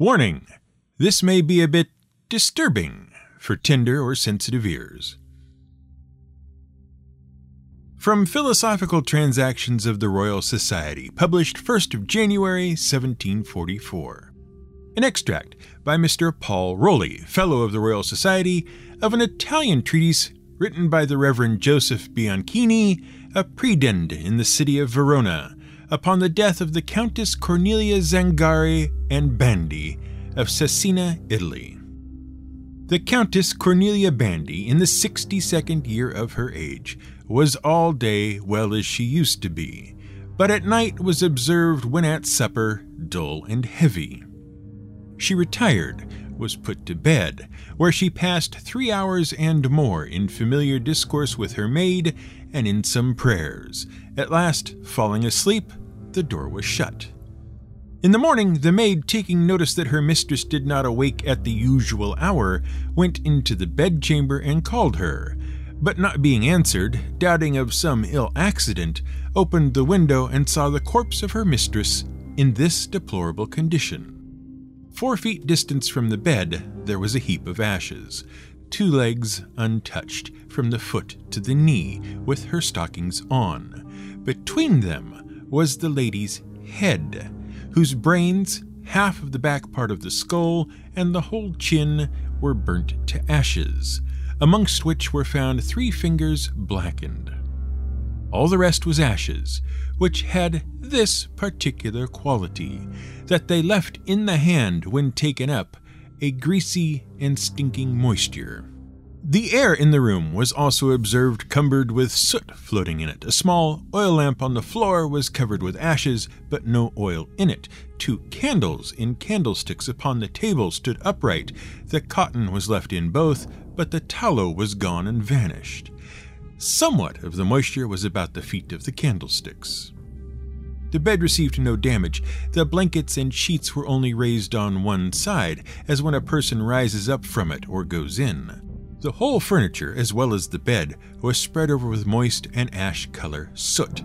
Warning this may be a bit disturbing for tender or sensitive ears. From Philosophical Transactions of the Royal Society, published 1st of January 1744. An extract by Mr. Paul Rolli, Fellow of the Royal Society, of an Italian treatise written by the Reverend Joseph Bianchini, a prebend in the city of Verona, upon the death of the Countess Cornelia Zangari and Bandi of Cesena, Italy. The Countess Cornelia Bandi, in the 62nd year of her age, was all day well as she used to be, but at night was observed when at supper dull and heavy. She retired, was put to bed, where she passed three hours and more in familiar discourse with her maid and in some prayers. At last, falling asleep, the door was shut. In the morning, the maid, taking notice that her mistress did not awake at the usual hour, went into the bedchamber and called her, but not being answered, doubting of some ill accident, opened the window and saw the corpse of her mistress in this deplorable condition. Four feet distance from the bed, there was a heap of ashes, two legs untouched, from the foot to the knee, with her stockings on. Between them was the lady's head, whose brains, half of the back part of the skull, and the whole chin were burnt to ashes amongst which were found three fingers blackened. All the rest was ashes, which had this particular quality that they left in the hand when taken up a greasy and stinking moisture. The air in the room was also observed cumbered with soot floating in it. A small oil lamp on the floor was covered with ashes, but no oil in it. Two candles in candlesticks upon the table stood upright. The cotton was left in both, but the tallow was gone and vanished. Somewhat of the moisture was about the feet of the candlesticks. The bed received no damage. The blankets and sheets were only raised on one side, as when a person rises up from it or goes in. The whole furniture, as well as the bed, was spread over with moist and ash color soot,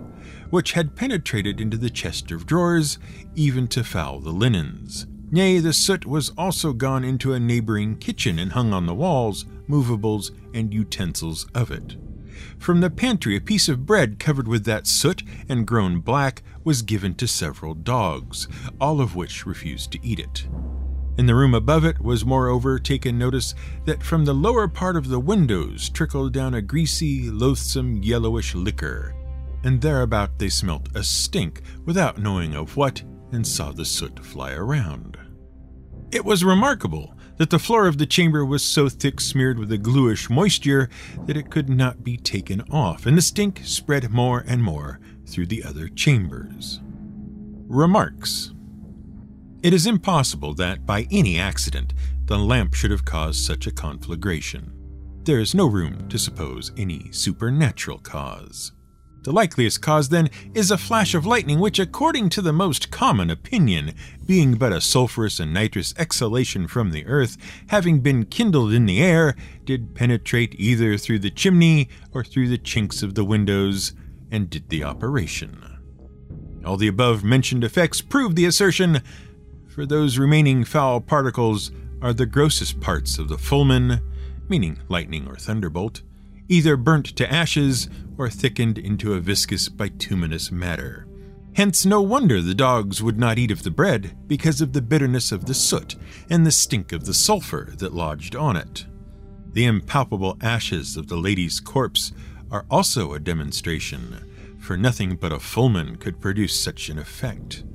which had penetrated into the chest of drawers, even to foul the linens. Nay, the soot was also gone into a neighboring kitchen and hung on the walls, movables, and utensils of it. From the pantry, a piece of bread covered with that soot and grown black was given to several dogs, all of which refused to eat it. In the room above it was moreover taken notice that from the lower part of the windows trickled down a greasy, loathsome, yellowish liquor, and thereabout they smelt a stink without knowing of what, and saw the soot fly around. It was remarkable that the floor of the chamber was so thick smeared with a gluish moisture that it could not be taken off, and the stink spread more and more through the other chambers. Remarks It is impossible that, by any accident, the lamp should have caused such a conflagration. There is no room to suppose any supernatural cause. The likeliest cause, then, is a flash of lightning, which, according to the most common opinion, being but a sulphurous and nitrous exhalation from the earth, having been kindled in the air, did penetrate either through the chimney or through the chinks of the windows, and did the operation. All the above mentioned effects prove the assertion, for those remaining foul particles are the grossest parts of the fulmen, meaning lightning or thunderbolt, either burnt to ashes or thickened into a viscous bituminous matter. Hence, no wonder the dogs would not eat of the bread because of the bitterness of the soot and the stink of the sulphur that lodged on it. The impalpable ashes of the lady's corpse are also a demonstration, for nothing but a fulmen could produce such an effect.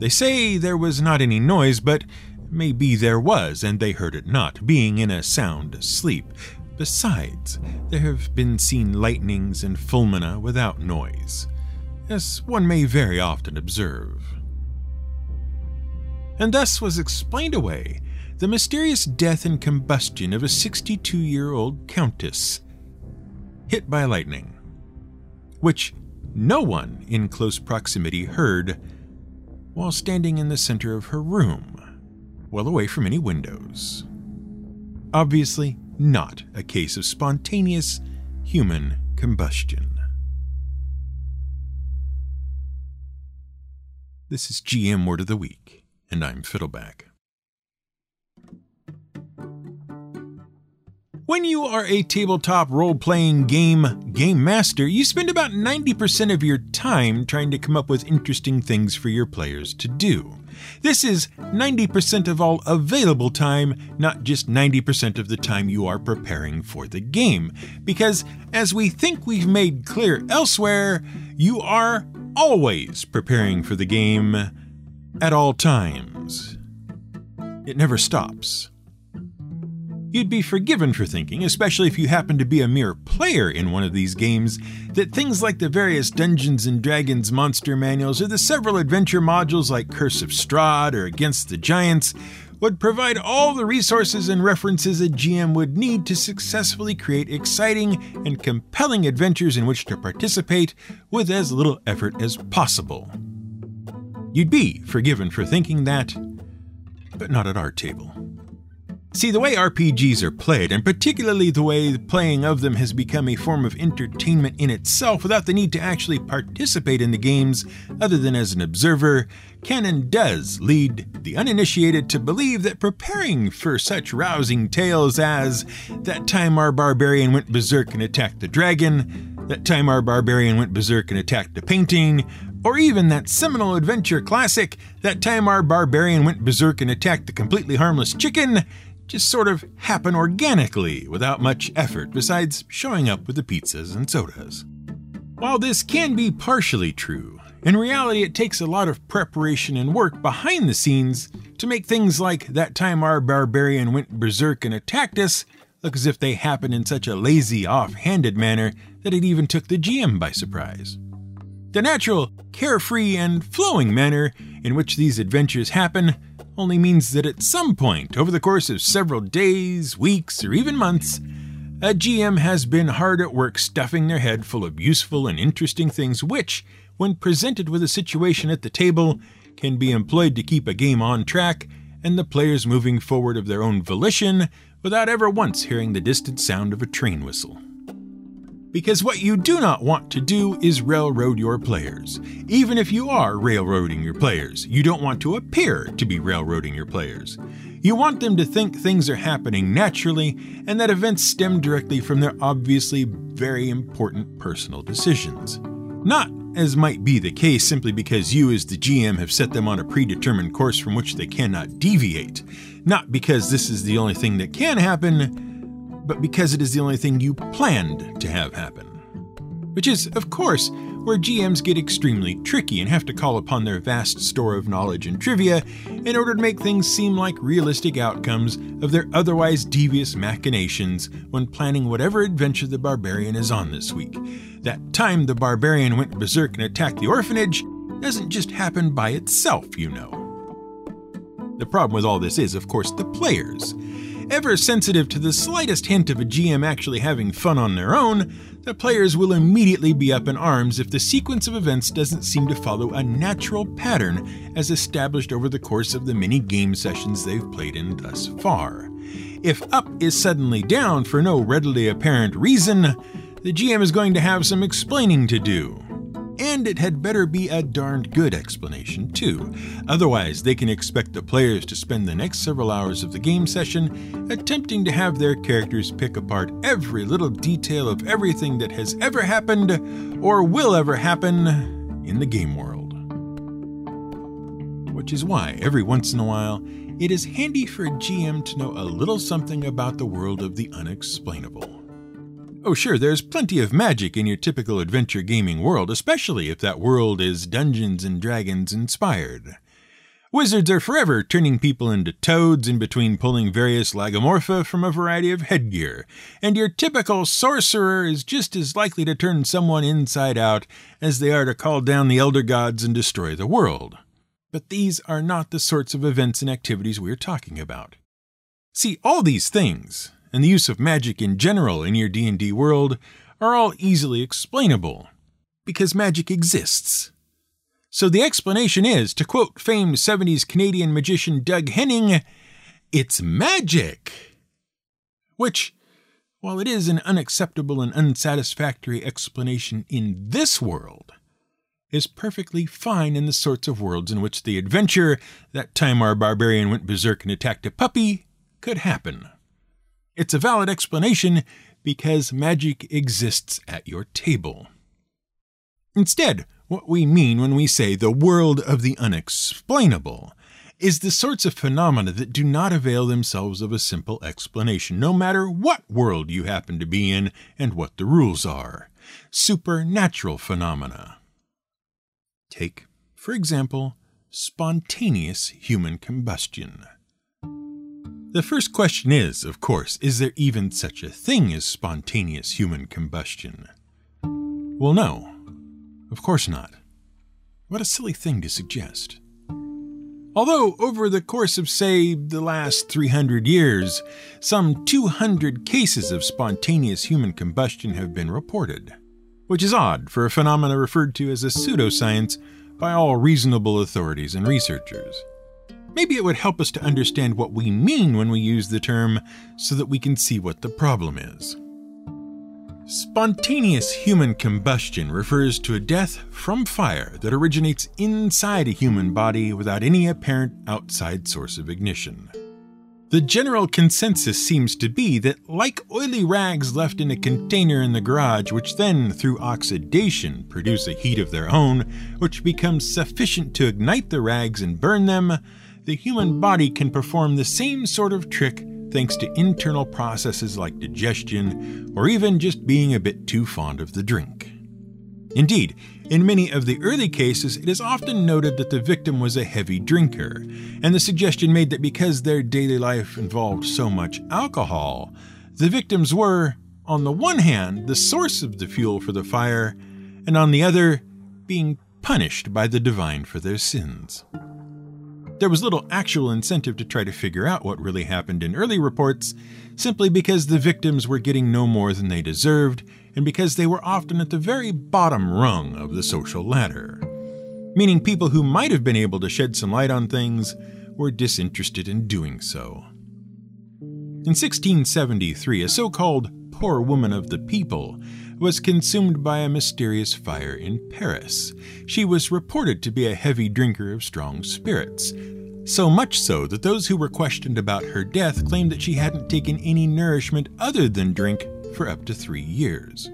They say there was not any noise, but maybe there was, and they heard it not, being in a sound sleep, Besides, there have been seen lightnings and fulmina without noise, as one may very often observe. And thus was explained away the mysterious death and combustion of a 62 year old countess, hit by lightning, which no one in close proximity heard while standing in the center of her room, well away from any windows. Obviously, not a case of spontaneous human combustion. This is GM Word of the Week, and I'm Fiddleback. When you are a tabletop role playing game game master, you spend about 90% of your time trying to come up with interesting things for your players to do. This is 90% of all available time, not just 90% of the time you are preparing for the game. Because, as we think we've made clear elsewhere, you are always preparing for the game at all times. It never stops. You'd be forgiven for thinking, especially if you happen to be a mere player in one of these games, that things like the various Dungeons and Dragons monster manuals or the several adventure modules like Curse of Strahd or Against the Giants would provide all the resources and references a GM would need to successfully create exciting and compelling adventures in which to participate with as little effort as possible. You'd be forgiven for thinking that, but not at our table. See, the way RPGs are played, and particularly the way the playing of them has become a form of entertainment in itself without the need to actually participate in the games other than as an observer, can and does lead the uninitiated to believe that preparing for such rousing tales as That Time Our Barbarian Went Berserk and Attacked the Dragon, That Time Our Barbarian Went Berserk and Attacked the Painting, or even that seminal adventure classic, That Time Our Barbarian Went Berserk and Attacked the Completely Harmless Chicken, just sort of happen organically without much effort besides showing up with the pizzas and sodas. While this can be partially true, in reality it takes a lot of preparation and work behind the scenes to make things like that time our barbarian went berserk and attacked us look as if they happened in such a lazy, off-handed manner that it even took the GM by surprise. The natural, carefree, and flowing manner in which these adventures happen only means that at some point, over the course of several days, weeks, or even months, a GM has been hard at work stuffing their head full of useful and interesting things which, when presented with a situation at the table, can be employed to keep a game on track and the players moving forward of their own volition without ever once hearing the distant sound of a train whistle. Because what you do not want to do is railroad your players. Even if you are railroading your players, you don't want to appear to be railroading your players. You want them to think things are happening naturally and that events stem directly from their obviously very important personal decisions. Not, as might be the case, simply because you, as the GM, have set them on a predetermined course from which they cannot deviate. Not because this is the only thing that can happen but because it is the only thing you planned to have happen. Which is, of course, where GMs get extremely tricky and have to call upon their vast store of knowledge and trivia in order to make things seem like realistic outcomes of their otherwise devious machinations when planning whatever adventure the barbarian is on this week. That time the barbarian went berserk and attacked the orphanage doesn't just happen by itself, you know. The problem with all this is, of course, the players. Ever sensitive to the slightest hint of a GM actually having fun on their own, the players will immediately be up in arms if the sequence of events doesn't seem to follow a natural pattern as established over the course of the many game sessions they've played in thus far. If up is suddenly down for no readily apparent reason, the GM is going to have some explaining to do and it had better be a darned good explanation, too. Otherwise, they can expect the players to spend the next several hours of the game session attempting to have their characters pick apart every little detail of everything that has ever happened or will ever happen in the game world. Which is why, every once in a while, it is handy for a GM to know a little something about the world of the unexplainable. Oh, sure, there's plenty of magic in your typical adventure gaming world, especially if that world is Dungeons and Dragons inspired. Wizards are forever turning people into toads in between pulling various lagomorpha from a variety of headgear, and your typical sorcerer is just as likely to turn someone inside out as they are to call down the elder gods and destroy the world. But these are not the sorts of events and activities we're talking about. See, all these things, and the use of magic in general in your D&D world are all easily explainable because magic exists. So the explanation is, to quote famed 70s Canadian magician Doug Henning, it's magic. Which, while it is an unacceptable and unsatisfactory explanation in this world, is perfectly fine in the sorts of worlds in which the adventure, that time our barbarian went berserk and attacked a puppy, could happen. It's a valid explanation because magic exists at your table. Instead, what we mean when we say the world of the unexplainable is the sorts of phenomena that do not avail themselves of a simple explanation, no matter what world you happen to be in and what the rules are. Supernatural phenomena. Take, for example, spontaneous human combustion. The first question is, of course, is there even such a thing as spontaneous human combustion? Well, no. Of course not. What a silly thing to suggest. Although, over the course of, say, the last 300 years, some 200 cases of spontaneous human combustion have been reported, which is odd for a phenomena referred to as a pseudoscience by all reasonable authorities and researchers. Maybe it would help us to understand what we mean when we use the term so that we can see what the problem is. Spontaneous human combustion refers to a death from fire that originates inside a human body without any apparent outside source of ignition. The general consensus seems to be that, like oily rags left in a container in the garage, which then, through oxidation, produce a heat of their own, which becomes sufficient to ignite the rags and burn them, the human body can perform the same sort of trick thanks to internal processes like digestion or even just being a bit too fond of the drink. Indeed, in many of the early cases, it is often noted that the victim was a heavy drinker, and the suggestion made that because their daily life involved so much alcohol, the victims were, on the one hand, the source of the fuel for the fire, and on the other, being punished by the divine for their sins. There was little actual incentive to try to figure out what really happened in early reports, simply because the victims were getting no more than they deserved, and because they were often at the very bottom rung of the social ladder. Meaning people who might have been able to shed some light on things were disinterested in doing so. In 1673, a so called poor woman of the people was consumed by a mysterious fire in Paris. She was reported to be a heavy drinker of strong spirits. So much so that those who were questioned about her death claimed that she hadn't taken any nourishment other than drink for up to three years.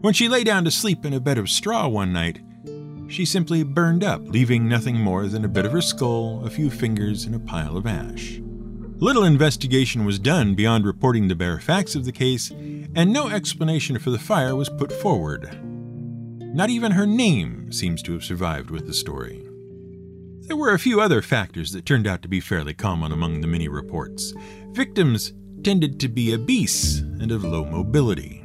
When she lay down to sleep in a bed of straw one night, she simply burned up, leaving nothing more than a bit of her skull, a few fingers, and a pile of ash. Little investigation was done beyond reporting the bare facts of the case, and no explanation for the fire was put forward. Not even her name seems to have survived with the story. There were a few other factors that turned out to be fairly common among the many reports. Victims tended to be obese and of low mobility.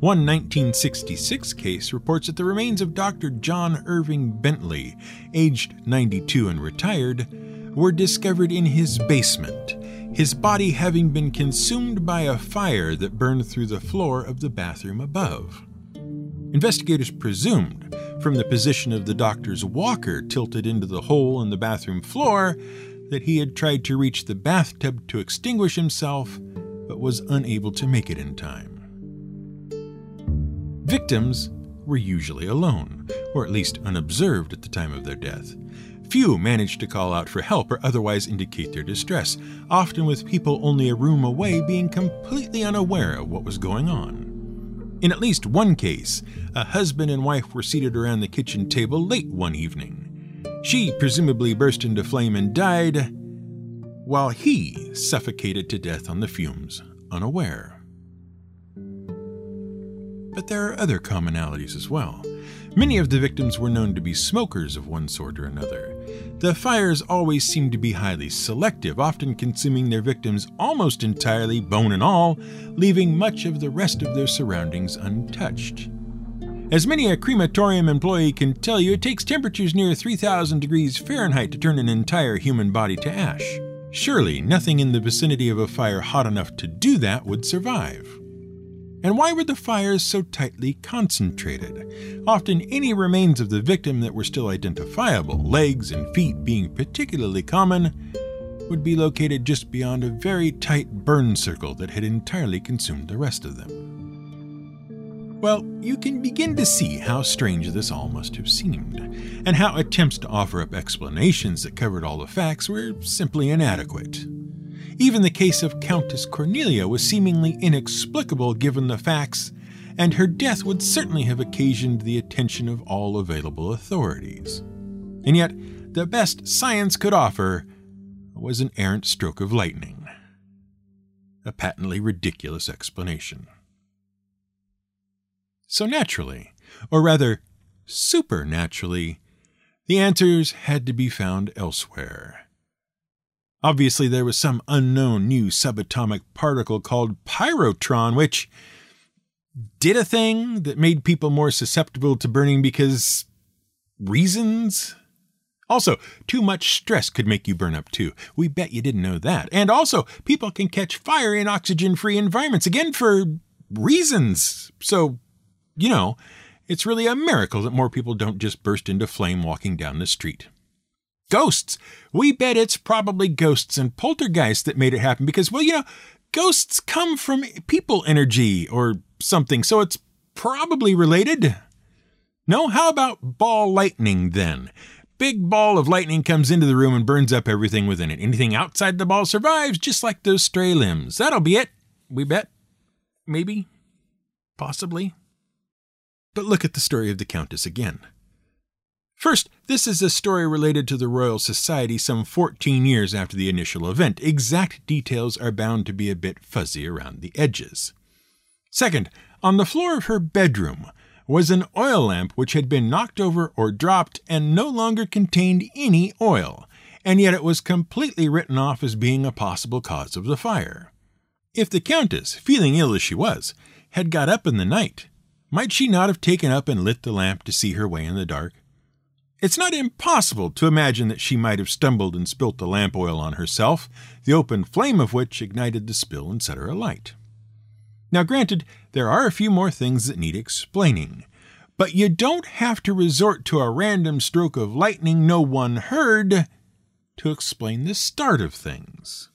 One 1966 case reports that the remains of Dr. John Irving Bentley, aged 92 and retired, were discovered in his basement, his body having been consumed by a fire that burned through the floor of the bathroom above. Investigators presumed, from the position of the doctor's walker tilted into the hole in the bathroom floor, that he had tried to reach the bathtub to extinguish himself, but was unable to make it in time. Victims were usually alone, or at least unobserved at the time of their death. Few managed to call out for help or otherwise indicate their distress, often with people only a room away being completely unaware of what was going on. In at least one case, a husband and wife were seated around the kitchen table late one evening. She presumably burst into flame and died, while he suffocated to death on the fumes, unaware. But there are other commonalities as well. Many of the victims were known to be smokers of one sort or another. The fires always seem to be highly selective, often consuming their victims almost entirely, bone and all, leaving much of the rest of their surroundings untouched. As many a crematorium employee can tell you, it takes temperatures near 3000 degrees Fahrenheit to turn an entire human body to ash. Surely nothing in the vicinity of a fire hot enough to do that would survive. And why were the fires so tightly concentrated? Often, any remains of the victim that were still identifiable, legs and feet being particularly common, would be located just beyond a very tight burn circle that had entirely consumed the rest of them. Well, you can begin to see how strange this all must have seemed, and how attempts to offer up explanations that covered all the facts were simply inadequate. Even the case of Countess Cornelia was seemingly inexplicable given the facts, and her death would certainly have occasioned the attention of all available authorities. And yet, the best science could offer was an errant stroke of lightning. A patently ridiculous explanation. So naturally, or rather supernaturally, the answers had to be found elsewhere. Obviously, there was some unknown new subatomic particle called pyrotron, which did a thing that made people more susceptible to burning because reasons? Also, too much stress could make you burn up too. We bet you didn't know that. And also, people can catch fire in oxygen free environments, again, for reasons. So, you know, it's really a miracle that more people don't just burst into flame walking down the street. Ghosts! We bet it's probably ghosts and poltergeists that made it happen because, well, you know, ghosts come from people energy or something, so it's probably related. No, how about ball lightning then? Big ball of lightning comes into the room and burns up everything within it. Anything outside the ball survives, just like those stray limbs. That'll be it. We bet. Maybe. Possibly. But look at the story of the Countess again. First, this is a story related to the Royal Society some 14 years after the initial event. Exact details are bound to be a bit fuzzy around the edges. Second, on the floor of her bedroom was an oil lamp which had been knocked over or dropped and no longer contained any oil, and yet it was completely written off as being a possible cause of the fire. If the Countess, feeling ill as she was, had got up in the night, might she not have taken up and lit the lamp to see her way in the dark? It's not impossible to imagine that she might have stumbled and spilt the lamp oil on herself, the open flame of which ignited the spill and set her alight. Now, granted, there are a few more things that need explaining, but you don't have to resort to a random stroke of lightning no one heard to explain the start of things.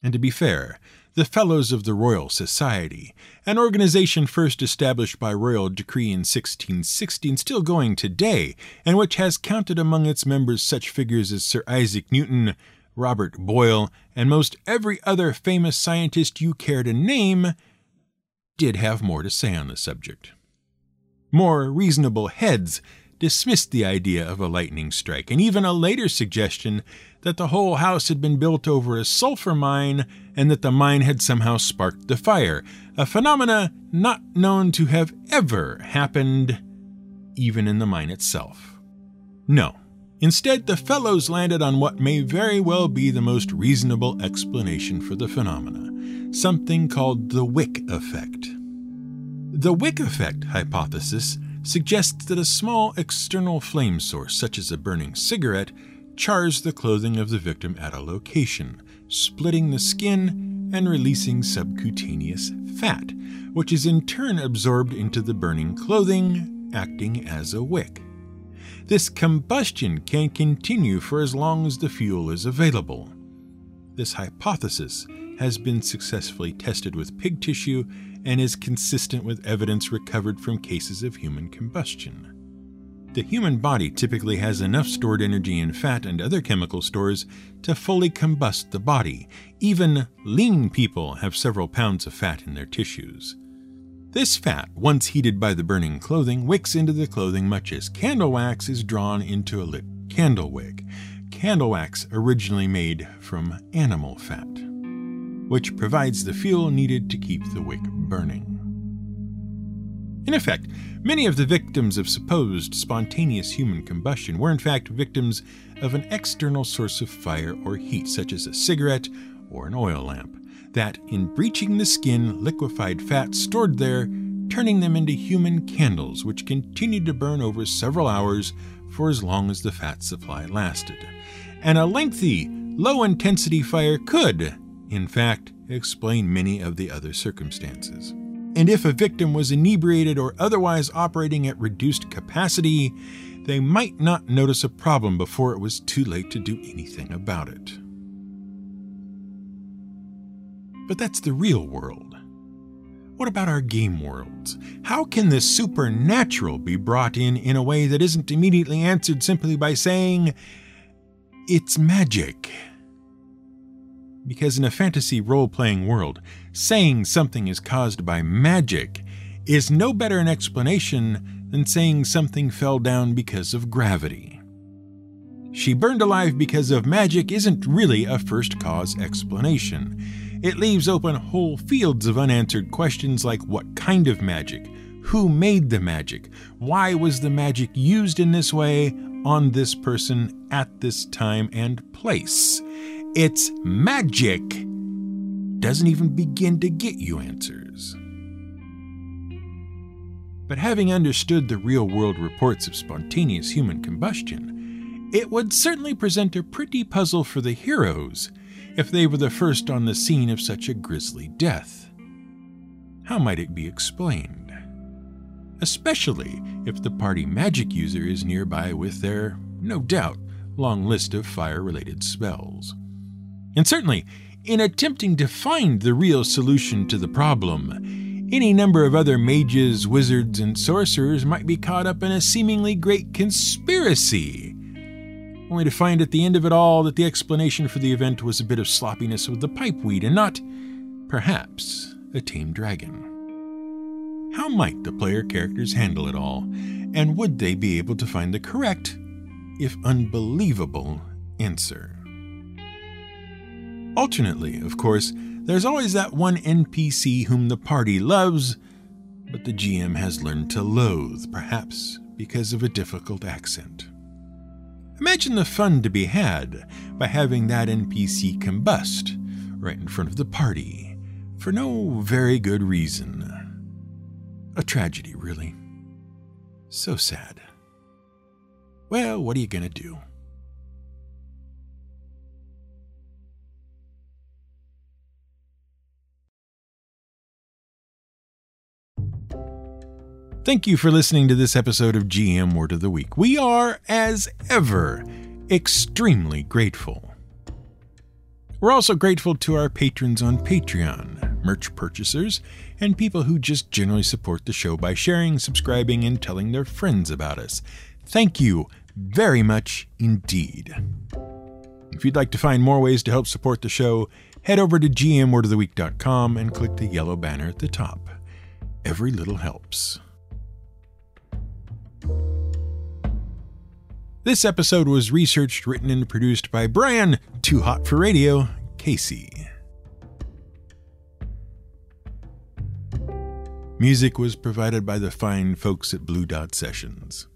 And to be fair, the Fellows of the Royal Society, an organization first established by royal decree in 1660 and still going today, and which has counted among its members such figures as Sir Isaac Newton, Robert Boyle, and most every other famous scientist you care to name, did have more to say on the subject. More reasonable heads dismissed the idea of a lightning strike, and even a later suggestion that the whole house had been built over a sulfur mine and that the mine had somehow sparked the fire, a phenomena not known to have ever happened, even in the mine itself. No. Instead, the fellows landed on what may very well be the most reasonable explanation for the phenomena something called the wick effect. The wick effect hypothesis suggests that a small external flame source, such as a burning cigarette, chars the clothing of the victim at a location, splitting the skin and releasing subcutaneous fat, which is in turn absorbed into the burning clothing, acting as a wick. This combustion can continue for as long as the fuel is available. This hypothesis has been successfully tested with pig tissue and is consistent with evidence recovered from cases of human combustion. The human body typically has enough stored energy in fat and other chemical stores to fully combust the body. Even lean people have several pounds of fat in their tissues. This fat, once heated by the burning clothing, wicks into the clothing much as candle wax is drawn into a lit candle wick. Candle wax originally made from animal fat which provides the fuel needed to keep the wick burning. In effect, many of the victims of supposed spontaneous human combustion were in fact victims of an external source of fire or heat, such as a cigarette or an oil lamp, that, in breaching the skin, liquefied fat stored there, turning them into human candles, which continued to burn over several hours for as long as the fat supply lasted. And a lengthy, low intensity fire could, in fact, explain many of the other circumstances. And if a victim was inebriated or otherwise operating at reduced capacity, they might not notice a problem before it was too late to do anything about it. But that's the real world. What about our game worlds? How can the supernatural be brought in in a way that isn't immediately answered simply by saying, it's magic? Because in a fantasy role playing world, saying something is caused by magic is no better an explanation than saying something fell down because of gravity. She burned alive because of magic isn't really a first cause explanation. It leaves open whole fields of unanswered questions like what kind of magic, who made the magic, why was the magic used in this way, on this person, at this time and place. It's magic doesn't even begin to get you answers. But having understood the real world reports of spontaneous human combustion, it would certainly present a pretty puzzle for the heroes if they were the first on the scene of such a grisly death. How might it be explained? Especially if the party magic user is nearby with their, no doubt, long list of fire related spells. And certainly, in attempting to find the real solution to the problem, any number of other mages, wizards, and sorcerers might be caught up in a seemingly great conspiracy. Only to find at the end of it all that the explanation for the event was a bit of sloppiness with the pipeweed and not, perhaps, a tame dragon. How might the player characters handle it all, and would they be able to find the correct, if unbelievable, answer? Alternately, of course, there's always that one NPC whom the party loves, but the GM has learned to loathe, perhaps because of a difficult accent. Imagine the fun to be had by having that NPC combust right in front of the party for no very good reason. A tragedy, really. So sad. Well, what are you going to do? Thank you for listening to this episode of GM Word of the Week. We are, as ever, extremely grateful. We're also grateful to our patrons on Patreon, merch purchasers, and people who just generally support the show by sharing, subscribing, and telling their friends about us. Thank you very much indeed. If you'd like to find more ways to help support the show, head over to gmwordoftheweek.com and click the yellow banner at the top. Every little helps. This episode was researched, written, and produced by Brian, Too Hot for Radio, Casey. Music was provided by the fine folks at Blue Dot Sessions.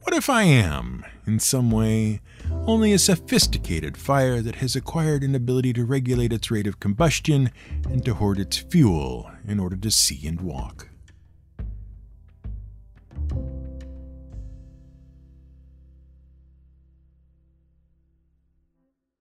What if I am, in some way, only a sophisticated fire that has acquired an ability to regulate its rate of combustion and to hoard its fuel in order to see and walk?